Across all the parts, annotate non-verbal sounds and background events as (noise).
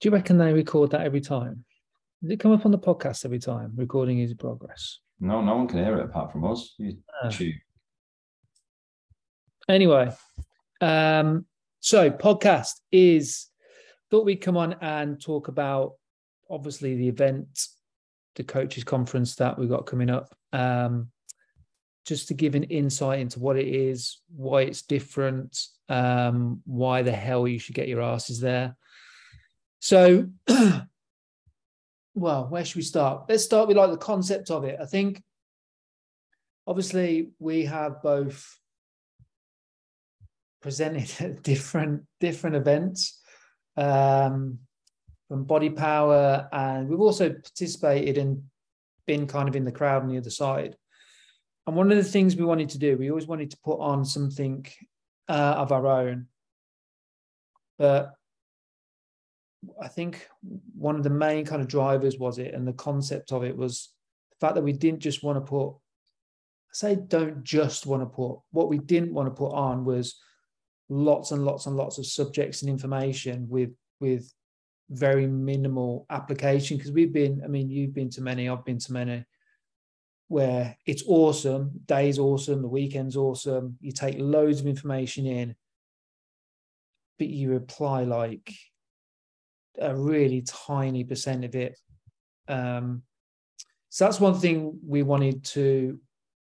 Do you reckon they record that every time? Does it come up on the podcast every time? Recording is in progress. No, no one can hear it apart from us. Ah. Anyway, um, so podcast is thought we'd come on and talk about obviously the event, the coaches conference that we've got coming up. Um, just to give an insight into what it is, why it's different, um, why the hell you should get your asses there. So, (clears throat) well, where should we start? Let's start with like the concept of it. I think obviously we have both presented at (laughs) different different events um, from body power and we've also participated and been kind of in the crowd on the other side and one of the things we wanted to do we always wanted to put on something uh, of our own but i think one of the main kind of drivers was it and the concept of it was the fact that we didn't just want to put I say don't just want to put what we didn't want to put on was lots and lots and lots of subjects and information with with very minimal application. Because we've been i mean you've been to many i've been to many where it's awesome day's awesome the weekend's awesome you take loads of information in but you apply like a really tiny percent of it um so that's one thing we wanted to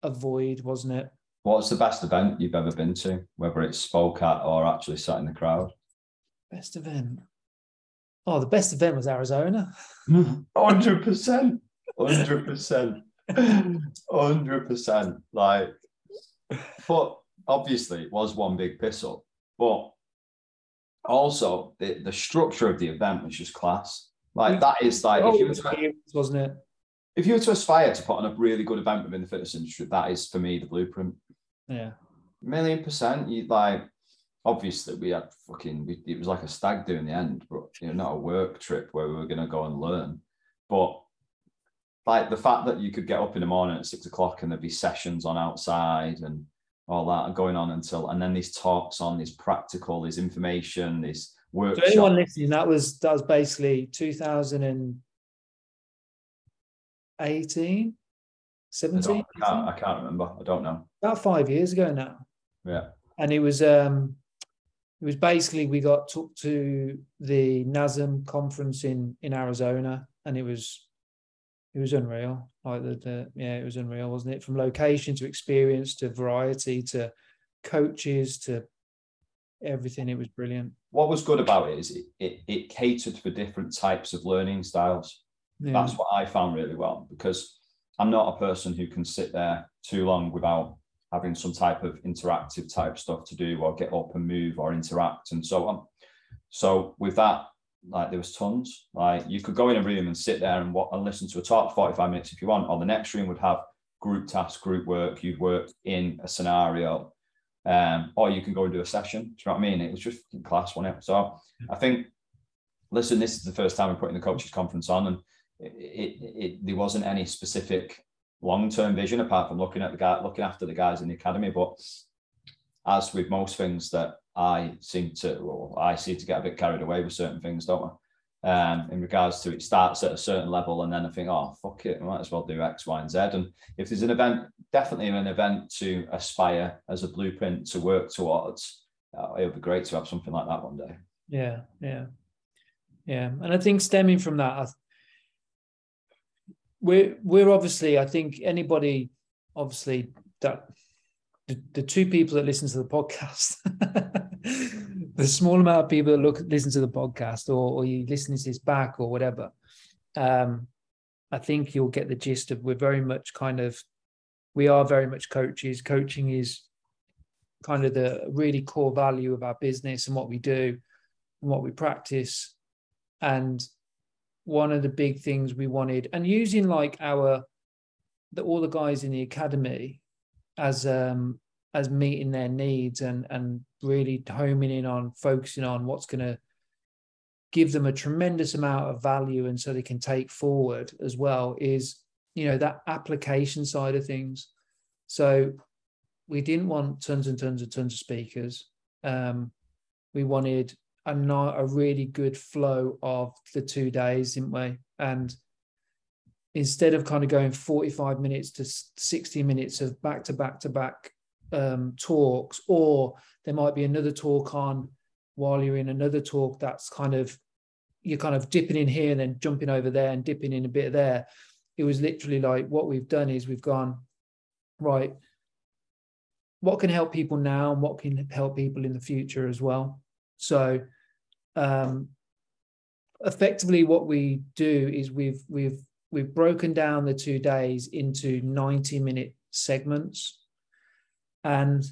avoid wasn't it What's the best event you've ever been to, whether it's spoke at or actually sat in the crowd? Best event. Oh, the best event was Arizona. (laughs) Hundred percent, hundred percent, hundred percent. Like, but obviously it was one big piss up. But also the, the structure of the event was just class. Like mm. that is like if oh, you were to wasn't it? if you were to aspire to put on a really good event within the fitness industry, that is for me the blueprint. Yeah. Million percent. You like obviously we had fucking we, it was like a stag do in the end, but you know, not a work trip where we were gonna go and learn. But like the fact that you could get up in the morning at six o'clock and there'd be sessions on outside and all that going on until and then these talks on this practical, this information, this So workshop. anyone listening, that was that was basically 2018, 17, don't- I can't, I can't remember. I don't know. about five years ago now. Yeah. And it was um it was basically we got took to the NASM conference in in Arizona and it was it was unreal. Like the, the yeah, it was unreal, wasn't it? From location to experience to variety to coaches to everything. It was brilliant. What was good about it is it, it, it catered for different types of learning styles. Yeah. That's what I found really well because I'm not a person who can sit there too long without having some type of interactive type stuff to do or get up and move or interact and so on. So with that, like there was tons. Like you could go in a room and sit there and, and listen to a talk for 45 minutes if you want, or the next room would have group tasks, group work. You'd work in a scenario, um, or you can go and do a session. Do you know what I mean? It was just class, wasn't it? So I think, listen, this is the first time we're putting the coaches conference on, and it, it, it there wasn't any specific long-term vision apart from looking at the guy, looking after the guys in the academy. But as with most things that I seem to, or I seem to get a bit carried away with certain things, don't I? Um, in regards to it starts at a certain level, and then I think, oh fuck it, I might as well do X, Y, and Z. And if there's an event, definitely an event to aspire as a blueprint to work towards, uh, it would be great to have something like that one day. Yeah, yeah, yeah. And I think stemming from that, we're we're obviously. I think anybody, obviously, that the, the two people that listen to the podcast, (laughs) the small amount of people that look listen to the podcast, or or you listen to this back or whatever, um, I think you'll get the gist of. We're very much kind of, we are very much coaches. Coaching is kind of the really core value of our business and what we do and what we practice. And one of the big things we wanted, and using like our the all the guys in the academy as um as meeting their needs and and really homing in on focusing on what's going to give them a tremendous amount of value and so they can take forward as well is you know that application side of things so we didn't want tons and tons and tons of speakers um we wanted a, not a really good flow of the two days, didn't we? And instead of kind of going 45 minutes to 60 minutes of back to back to back um, talks, or there might be another talk on while you're in another talk that's kind of you're kind of dipping in here and then jumping over there and dipping in a bit there. It was literally like what we've done is we've gone, right, what can help people now and what can help people in the future as well. So um effectively what we do is we've we've we've broken down the two days into 90 minute segments. And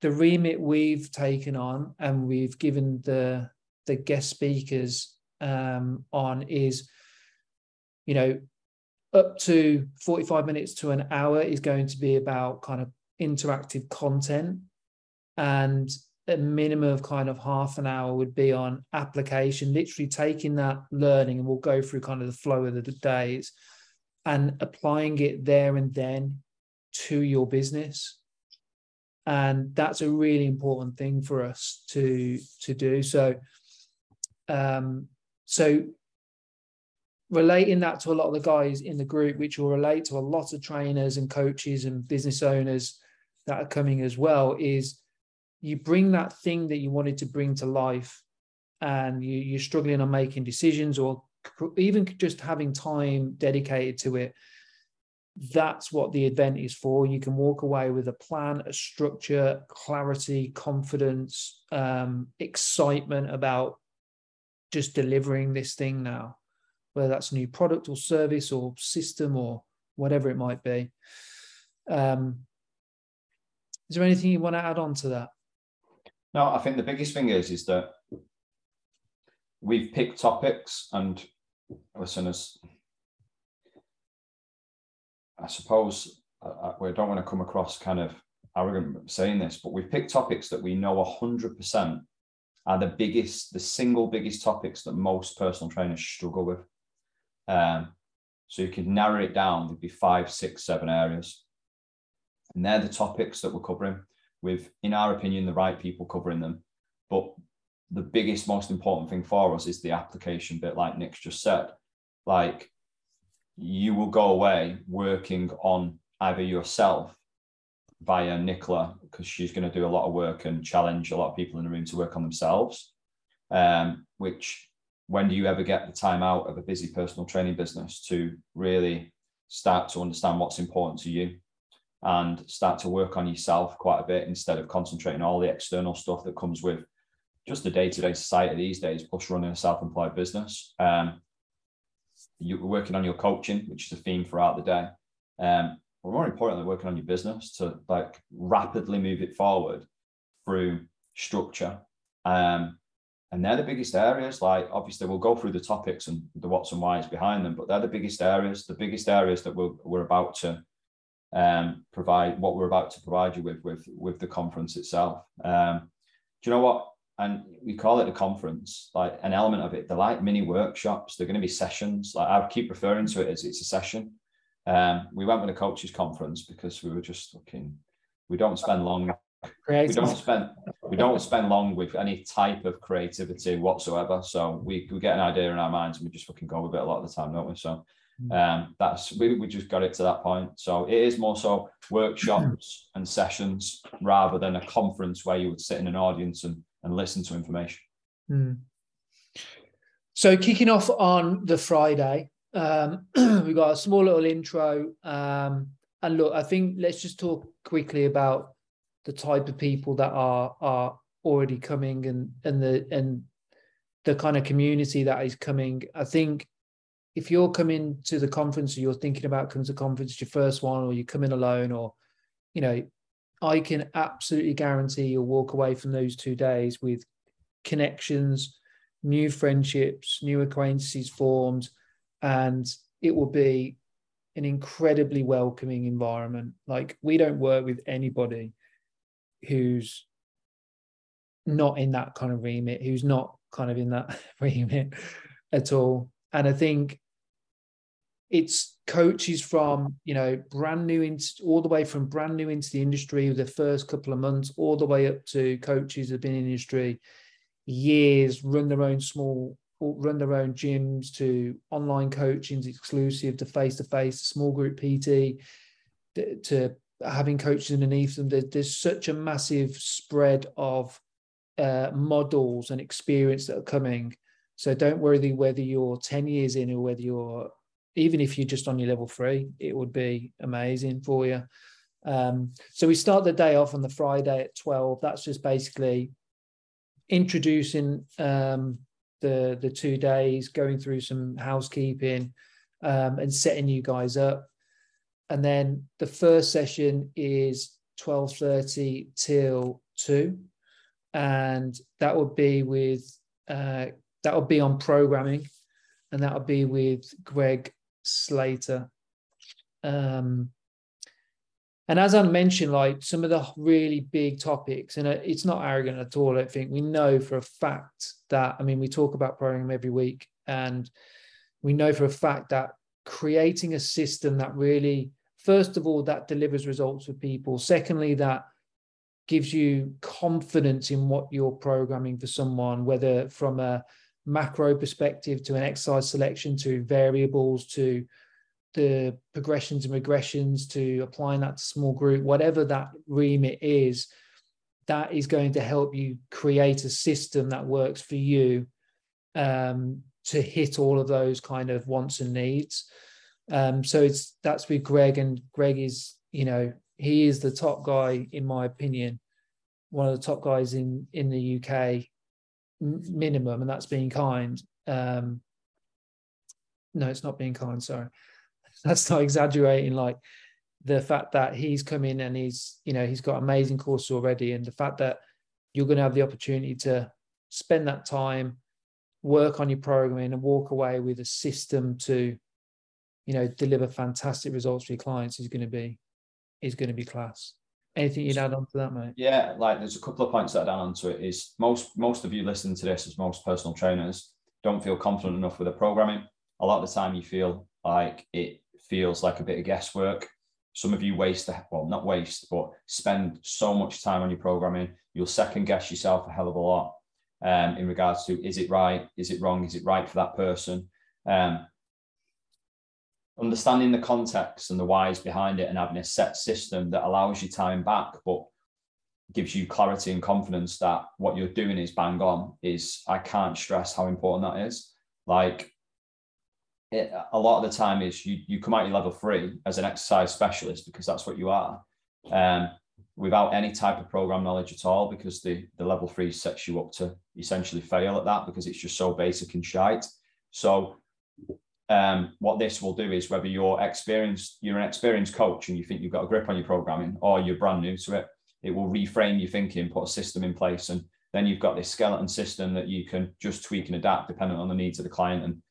the remit we've taken on and we've given the the guest speakers um, on is you know up to 45 minutes to an hour is going to be about kind of interactive content. And a minimum of kind of half an hour would be on application literally taking that learning and we'll go through kind of the flow of the days and applying it there and then to your business. And that's a really important thing for us to to do. So um so relating that to a lot of the guys in the group which will relate to a lot of trainers and coaches and business owners that are coming as well is you bring that thing that you wanted to bring to life and you, you're struggling on making decisions or even just having time dedicated to it that's what the event is for. You can walk away with a plan, a structure, clarity, confidence, um, excitement about just delivering this thing now, whether that's a new product or service or system or whatever it might be. Um, is there anything you want to add on to that? No, I think the biggest thing is is that we've picked topics and listeners I suppose I, I, don't want to come across kind of arrogant saying this, but we've picked topics that we know 100% are the biggest, the single biggest topics that most personal trainers struggle with. Um, so you could narrow it down, there'd be five, six, seven areas. And they're the topics that we're covering with, in our opinion, the right people covering them. But the biggest, most important thing for us is the application bit, like Nick's just said. Like you will go away working on either yourself via Nicola, because she's going to do a lot of work and challenge a lot of people in the room to work on themselves. Um, which, when do you ever get the time out of a busy personal training business to really start to understand what's important to you and start to work on yourself quite a bit instead of concentrating all the external stuff that comes with just the day-to-day society these days, plus running a self-employed business. Um, you're working on your coaching, which is a theme throughout the day. Um, but more importantly, working on your business to like rapidly move it forward through structure. Um, and they're the biggest areas. Like obviously, we'll go through the topics and the what's and whys behind them, but they're the biggest areas. The biggest areas that we're we're about to um, provide what we're about to provide you with with with the conference itself. Um, do you know what? and we call it a conference like an element of it they're like mini workshops they're going to be sessions like i keep referring to it as it's a session um, we went with a coaches conference because we were just looking we don't spend long Creative. we don't spend we don't spend long with any type of creativity whatsoever so we, we get an idea in our minds and we just fucking go with it a lot of the time don't we so. Um, that's we, we just got it to that point so it is more so workshops (clears throat) and sessions rather than a conference where you would sit in an audience and and listen to information. Mm. So, kicking off on the Friday, um, (clears throat) we've got a small little intro. Um, and look, I think let's just talk quickly about the type of people that are are already coming and and the and the kind of community that is coming. I think if you're coming to the conference or you're thinking about coming to the conference, your first one, or you're coming alone, or you know, I can absolutely guarantee you'll walk away from those two days with connections, new friendships, new acquaintances formed, and it will be an incredibly welcoming environment. Like we don't work with anybody who's not in that kind of remit, who's not kind of in that (laughs) remit at all. And I think it's coaches from you know brand new into all the way from brand new into the industry the first couple of months all the way up to coaches have been in industry years run their own small run their own gyms to online coaching exclusive to face to face small group pt to having coaches underneath them. There, there's such a massive spread of uh, models and experience that are coming. So don't worry whether you're 10 years in or whether you're even if you're just on your level three it would be amazing for you. Um, so we start the day off on the friday at 12 that's just basically introducing um, the the two days, going through some housekeeping, um, and setting you guys up. And then the first session is twelve thirty till two, and that would be with uh, that would be on programming, and that would be with Gregg Slater. Um, and as I mentioned, like some of the really big topics, and it's not arrogant at all. I think we know for a fact that, I mean, we talk about programming every week, and we know for a fact that creating a system that really, first of all, that delivers results for people. Secondly, that gives you confidence in what you're programming for someone, whether from a macro perspective to an exercise selection to variables to the progressions and regressions to applying that to small group, whatever that remit is, that is going to help you create a system that works for you um, to hit all of those kind of wants and needs. Um, so it's that's with Gregg, and Gregg is, you know, he is the top guy in my opinion, one of the top guys in in the UK minimum, and that's being kind. Um, no, it's not being kind. Sorry (laughs) that's not exaggerating like the fact that he's come in and he's you know he's got amazing courses already and the fact that you're going to have the opportunity to spend that time work on your programming and walk away with a system to you know deliver fantastic results for your clients is going to be is going to be class anything you'd add on to that mate yeah like there's a couple of points that i'd add on to it is most most of you listening to this as most personal trainers don't feel confident enough with the programming a lot of the time you feel like it feels like a bit of guesswork. Some of you waste, well, not waste, but spend so much time on your programming. You'll second guess yourself a hell of a lot um, in regards to is it right? Is it wrong? Is it right for that person? Um, understanding the context and the whys behind it and having a set system that allows you time back, but gives you clarity and confidence that what you're doing is bang on is I can't stress how important that is. Like it, a lot of the time is you you come out your level three as an exercise specialist because that's what you are, um, without any type of program knowledge at all because the the level three sets you up to essentially fail at that because it's just so basic and shite. So um, what this will do is whether you're experienced, you're an experienced coach and you think you've got a grip on your programming, or you're brand new to it, it will reframe your thinking, put a system in place, and then you've got this skeleton system that you can just tweak and adapt depending on the needs of the client and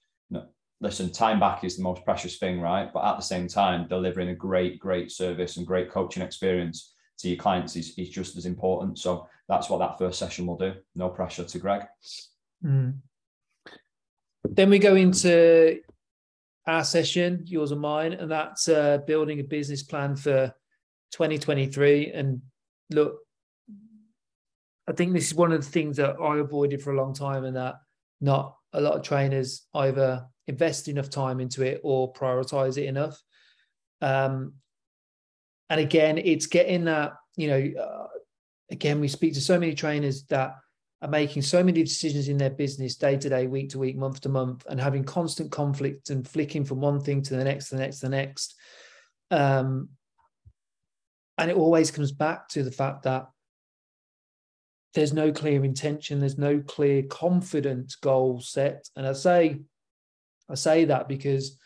listen, time back is the most precious thing, right? But at the same time, delivering a great, great service and great coaching experience to your clients is, is just as important. So that's what that first session will do. No pressure to Gregg. Mm. Then we go into our session, yours and mine, and that's uh, building a business plan for 2023. And look, I think this is one of the things that I avoided for a long time, and that not a lot of trainers either invest enough time into it or prioritize it enough. Um, and again, it's getting that, you know, uh, again, we speak to so many trainers that are making so many decisions in their business day to day, week to week, month to month, and having constant conflict and flicking from one thing to the next, the next, the next. Um, and it always comes back to the fact that there's no clear intention, there's no clear confident goal set. And I say I say that because,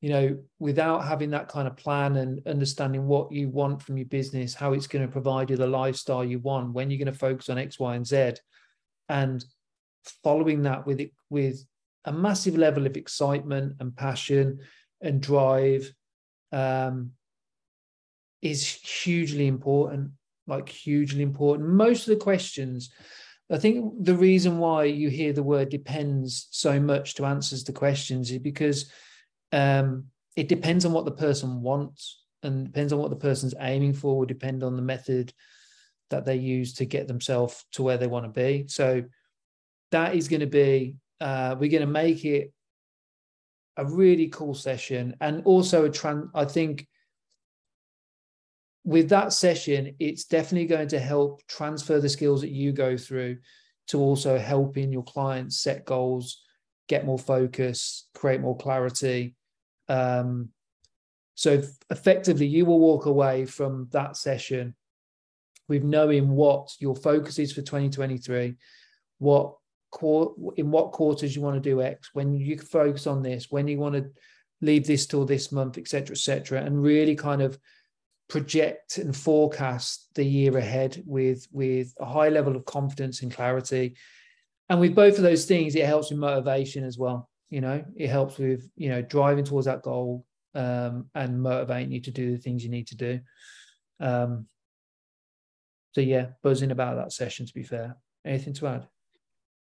you know, without having that kind of plan and understanding what you want from your business, how it's going to provide you the lifestyle you want, when you're going to focus on X, Y, and Z, and following that with it with a massive level of excitement and passion and drive um, is hugely important like hugely important. Most of the questions I think the reason why you hear the word depends so much to answers the questions is because um, it depends on what the person wants and depends on what the person's aiming for, would depend on the method that they use to get themselves to where they want to be. So that is going to be uh, we're going to make it a really cool session and also a trans i think with that session it's definitely going to help transfer the skills that you go through to also helping your clients set goals get more focus create more clarity um, so effectively you will walk away from that session with knowing what your focus is for 2023 what in what quarters you want to do X, when you focus on this, when you want to leave this till this month, etc., etc., and really kind of project and forecast the year ahead with with a high level of confidence and clarity. And with both of those things, it helps with motivation as well. You know, it helps with you know driving towards that goal um, and motivating you to do the things you need to do. Um, so yeah, buzzing about that session. To be fair, anything to add?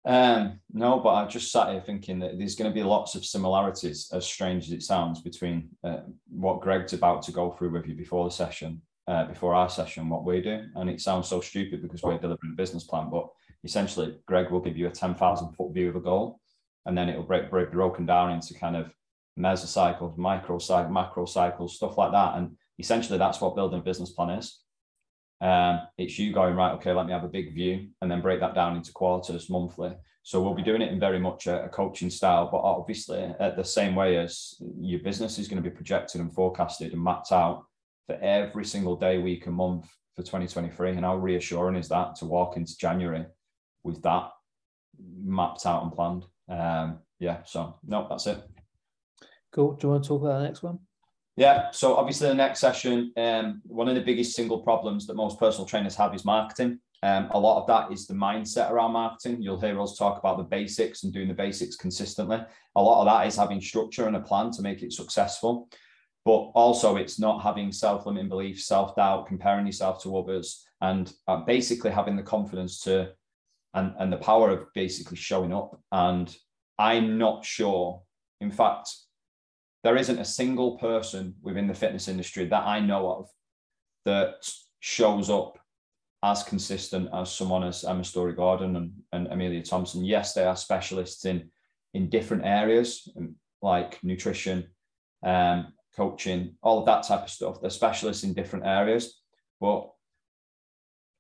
Um, no, but I just sat here thinking that there's going to be lots of similarities, as strange as it sounds, between uh, what Gregg's about to go through with you before the session, uh, before our session, what we do. And it sounds so stupid because we're delivering a business plan, but essentially, Greg will give you a 10,000 foot view of a goal, and then it'll break, break broken down into kind of mesocycles, micro cycles, macro cycles, stuff like that. And essentially, that's what building a business plan is. Um, it's you going right. Okay, let me have a big view, and then break that down into quarters, monthly. So we'll be doing it in very much a, a coaching style, but obviously at the same way as your business is going to be projected and forecasted and mapped out for every single day, week, and month for 2023. And how reassuring is that to walk into January with that mapped out and planned? Um, yeah. So no, that's it. Cool. Do you want to talk about the next one? Yeah. So obviously, the next session, um, one of the biggest single problems that most personal trainers have is marketing. Um, a lot of that is the mindset around marketing. You'll hear us talk about the basics and doing the basics consistently. A lot of that is having structure and a plan to make it successful. But also, it's not having self limiting beliefs, self doubt, comparing yourself to others, and uh, basically having the confidence to and, and the power of basically showing up. And I'm not sure, in fact, there isn't a single person within the fitness industry that I know of that shows up as consistent as someone as Emma Storey-Gordon and, and Emilia Thompson. Yes, they are specialists in in different areas um, like nutrition, um, coaching, all of that type of stuff. They're specialists in different areas, but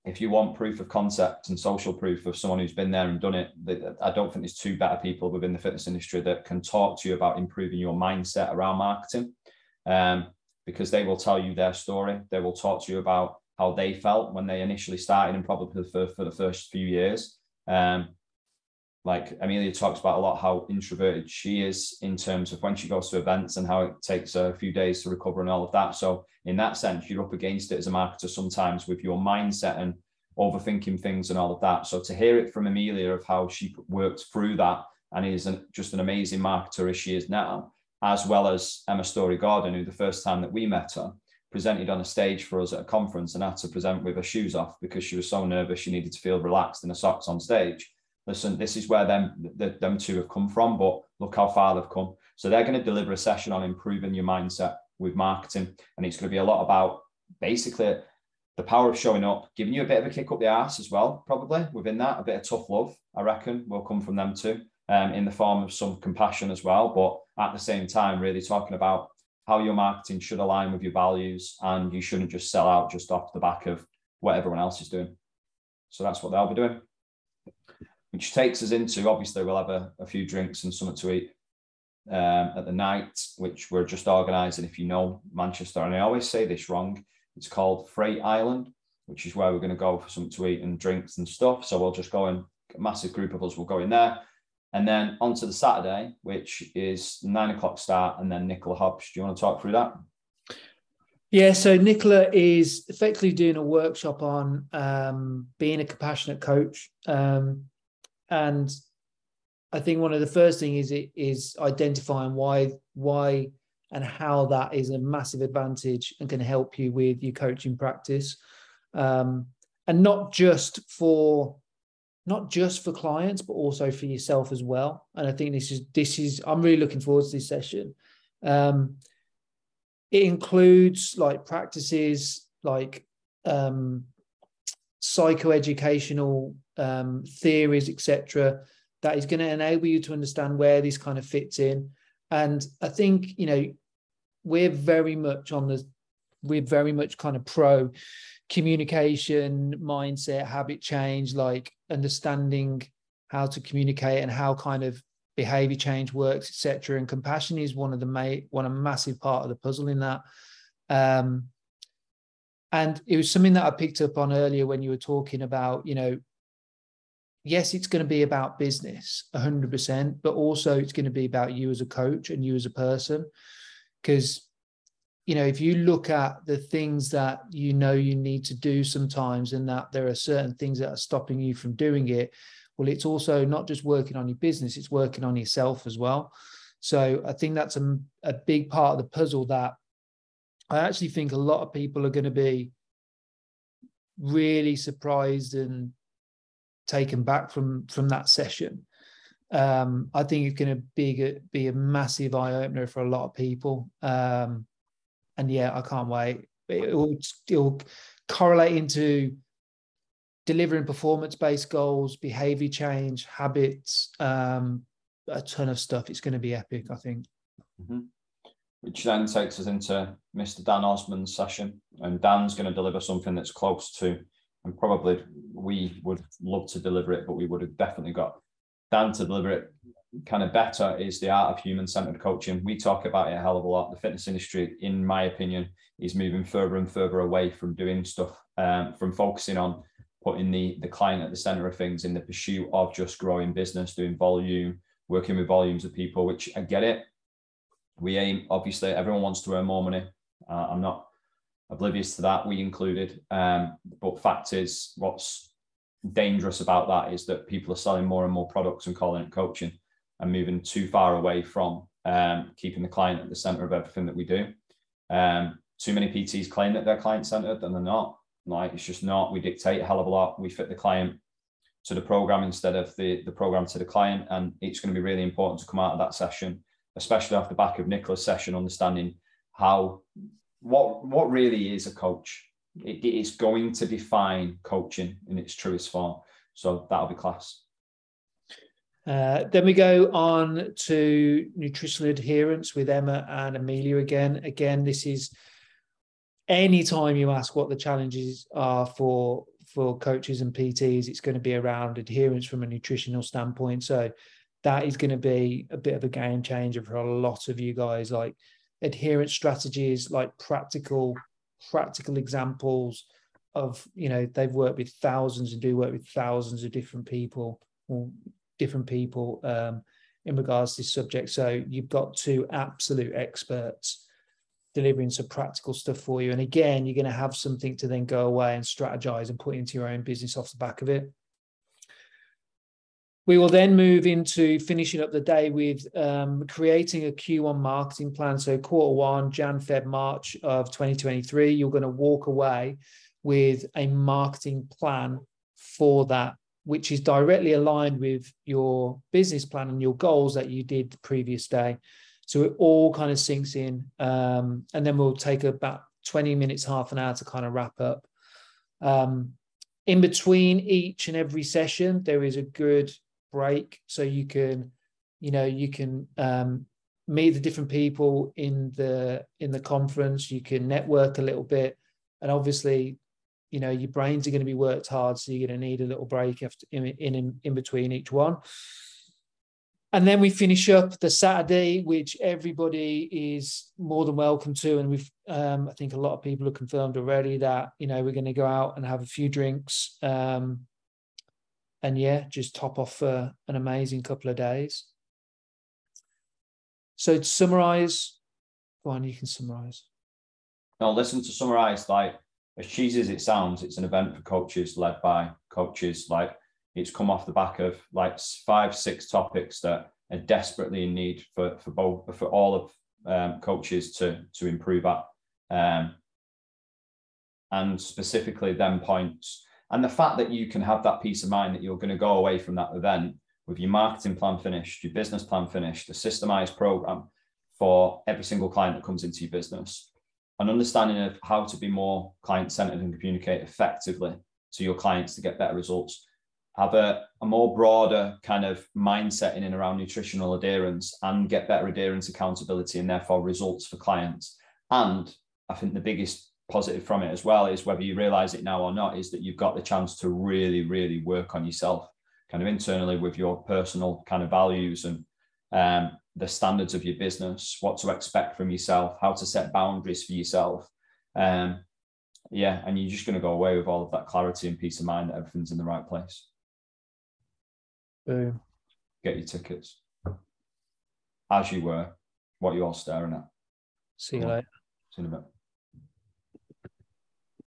if you want proof of concept and social proof of someone who's been there and done it, I don't think there's two better people within the fitness industry that can talk to you about improving your mindset around marketing, um, because they will tell you their story. They will talk to you about how they felt when they initially started and probably for, for the first few years. Um, like Emilia talks about a lot how introverted she is in terms of when she goes to events and how it takes a few days to recover and all of that. So in that sense, you're up against it as a marketer sometimes with your mindset and overthinking things and all of that. So to hear it from Emilia of how she worked through that and is an, just an amazing marketer as she is now, as well as Emma Storey-Gordon, who the first time that we met her presented on a stage for us at a conference and had to present with her shoes off because she was so nervous she needed to feel relaxed in her socks on stage listen, this is where them the, them two have come from, but look how far they've come. So they're going to deliver a session on improving your mindset with marketing, and it's going to be a lot about basically the power of showing up, giving you a bit of a kick up the ass as well, probably within that, a bit of tough love, I reckon, will come from them too, um, in the form of some compassion as well. But at the same time, really talking about how your marketing should align with your values and you shouldn't just sell out just off the back of what everyone else is doing. So that's what they'll be doing which takes us into obviously we'll have a, a few drinks and something to eat um, at the night, which we're just organising. If you know Manchester, and I always say this wrong, it's called Freight Island, which is where we're going to go for something to eat and drinks and stuff. So we'll just go in, a massive group of us will go in there. And then on to the Saturday, which is nine o'clock start, and then Nicola Hobbs. Do you want to talk through that? Yeah, so Nicola is effectively doing a workshop on um, being a compassionate coach. Um, and I think one of the first thing is it is identifying why why and how that is a massive advantage and can help you with your coaching practice, um, and not just for not just for clients but also for yourself as well. And I think this is this is I'm really looking forward to this session. Um, it includes like practices like um, psychoeducational um, theories, etc., that is going to enable you to understand where this kind of fits in. And I think, you know, we're very much on the, we're very much kind of pro communication, mindset, habit change, like understanding how to communicate and how kind of behavior change works, etc. And compassion is one of the main, one a massive part of the puzzle in that. Um, and it was something that I picked up on earlier when you were talking about, you know, yes, it's going to be about business 100%, but also it's going to be about you as a coach and you as a person. Because, you know, if you look at the things that you know you need to do sometimes and that there are certain things that are stopping you from doing it, well, it's also not just working on your business, it's working on yourself as well. So I think that's a, a big part of the puzzle that I actually think a lot of people are going to be really surprised and taken back from from that session. Um, I think it's going to be be a massive eye opener for a lot of people. Um, and yeah, I can't wait. It will still correlate into delivering performance based goals, behavior change, habits, um, a ton of stuff. It's going to be epic, I think. Mm-hmm. Which then takes us into Mr. Dan Osman's session. And Dan's going to deliver something that's close to and probably we would love to deliver it, but we would have definitely got Dan to deliver it kind of better is the art of human centered coaching. We talk about it a hell of a lot. The fitness industry, in my opinion, is moving further and further away from doing stuff, um, from focusing on putting the, the client at the center of things in the pursuit of just growing business, doing volume, working with volumes of people, which I get it. We aim, obviously, everyone wants to earn more money. Uh, I'm not oblivious to that, we included. Um, but fact is, what's dangerous about that is that people are selling more and more products and calling it coaching and moving too far away from um, keeping the client at the center of everything that we do. Um, too many PTs claim that they're client centered and they're not. Like it's just not. We dictate a hell of a lot. We fit the client to the program instead of the, the program to the client. And it's going to be really important to come out of that session, especially off the back of Nicola's session, understanding how what what really is a coach. It, it is going to define coaching in its truest form. So that'll be class. Uh, then we go on to nutritional adherence with Emma and Emilia again. Again, this is anytime you ask what the challenges are for for coaches and PTs, it's going to be around adherence from a nutritional standpoint. So that is going to be a bit of a game changer for a lot of you guys. Like adherence strategies like practical practical examples of you know they've worked with thousands and do work with thousands of different people or different people um, in regards to this subject. So you've got two absolute experts delivering some practical stuff for you. And again you're going to have something to then go away and strategize and put into your own business off the back of it we will then move into finishing up the day with um, creating a Q1 marketing plan. So, quarter one, Jan, Feb, March of 2023, you're going to walk away with a marketing plan for that, which is directly aligned with your business plan and your goals that you did the previous day. So, it all kind of sinks in. Um, and then we'll take about 20 minutes, half an hour to kind of wrap up. Um, in between each and every session, there is a good break so you can you know you can um, meet the different people in the in the conference. You can network a little bit. And obviously you know your brains are going to be worked hard so you're going to need a little break after in in, in between each one. And then we finish up the saturday which everybody is more than welcome to. And we've um, i think a lot of people have confirmed already that you know we're going to go out and have a few drinks um, and yeah, just top off for an amazing couple of days. So to summarize, go on, you can summarize. Now, listen to summarize, like as cheesy as it sounds, it's an event for coaches led by coaches. Like it's come off the back of like five, six topics that are desperately in need for for both for all of um, coaches to to improve at, um, and specifically them points and the fact that you can have that peace of mind that you're going to go away from that event with your marketing plan finished, your business plan finished, a systemized program for every single client that comes into your business, an understanding of how to be more client centered and communicate effectively to your clients to get better results. have a, a more broader kind of mindset in and around nutritional adherence and get better adherence accountability and therefore results for clients. And I think the biggest positive from it as well is whether you realize it now or not, is that you've got the chance to really, really work on yourself kind of internally with your personal kind of values and um, the standards of your business, what to expect from yourself, how to set boundaries for yourself. Um, yeah, and you're just going to go away with all of that clarity and peace of mind that everything's in the right place. Boom. Get your tickets. As you were, what you're staring at. See you later. See you in a bit.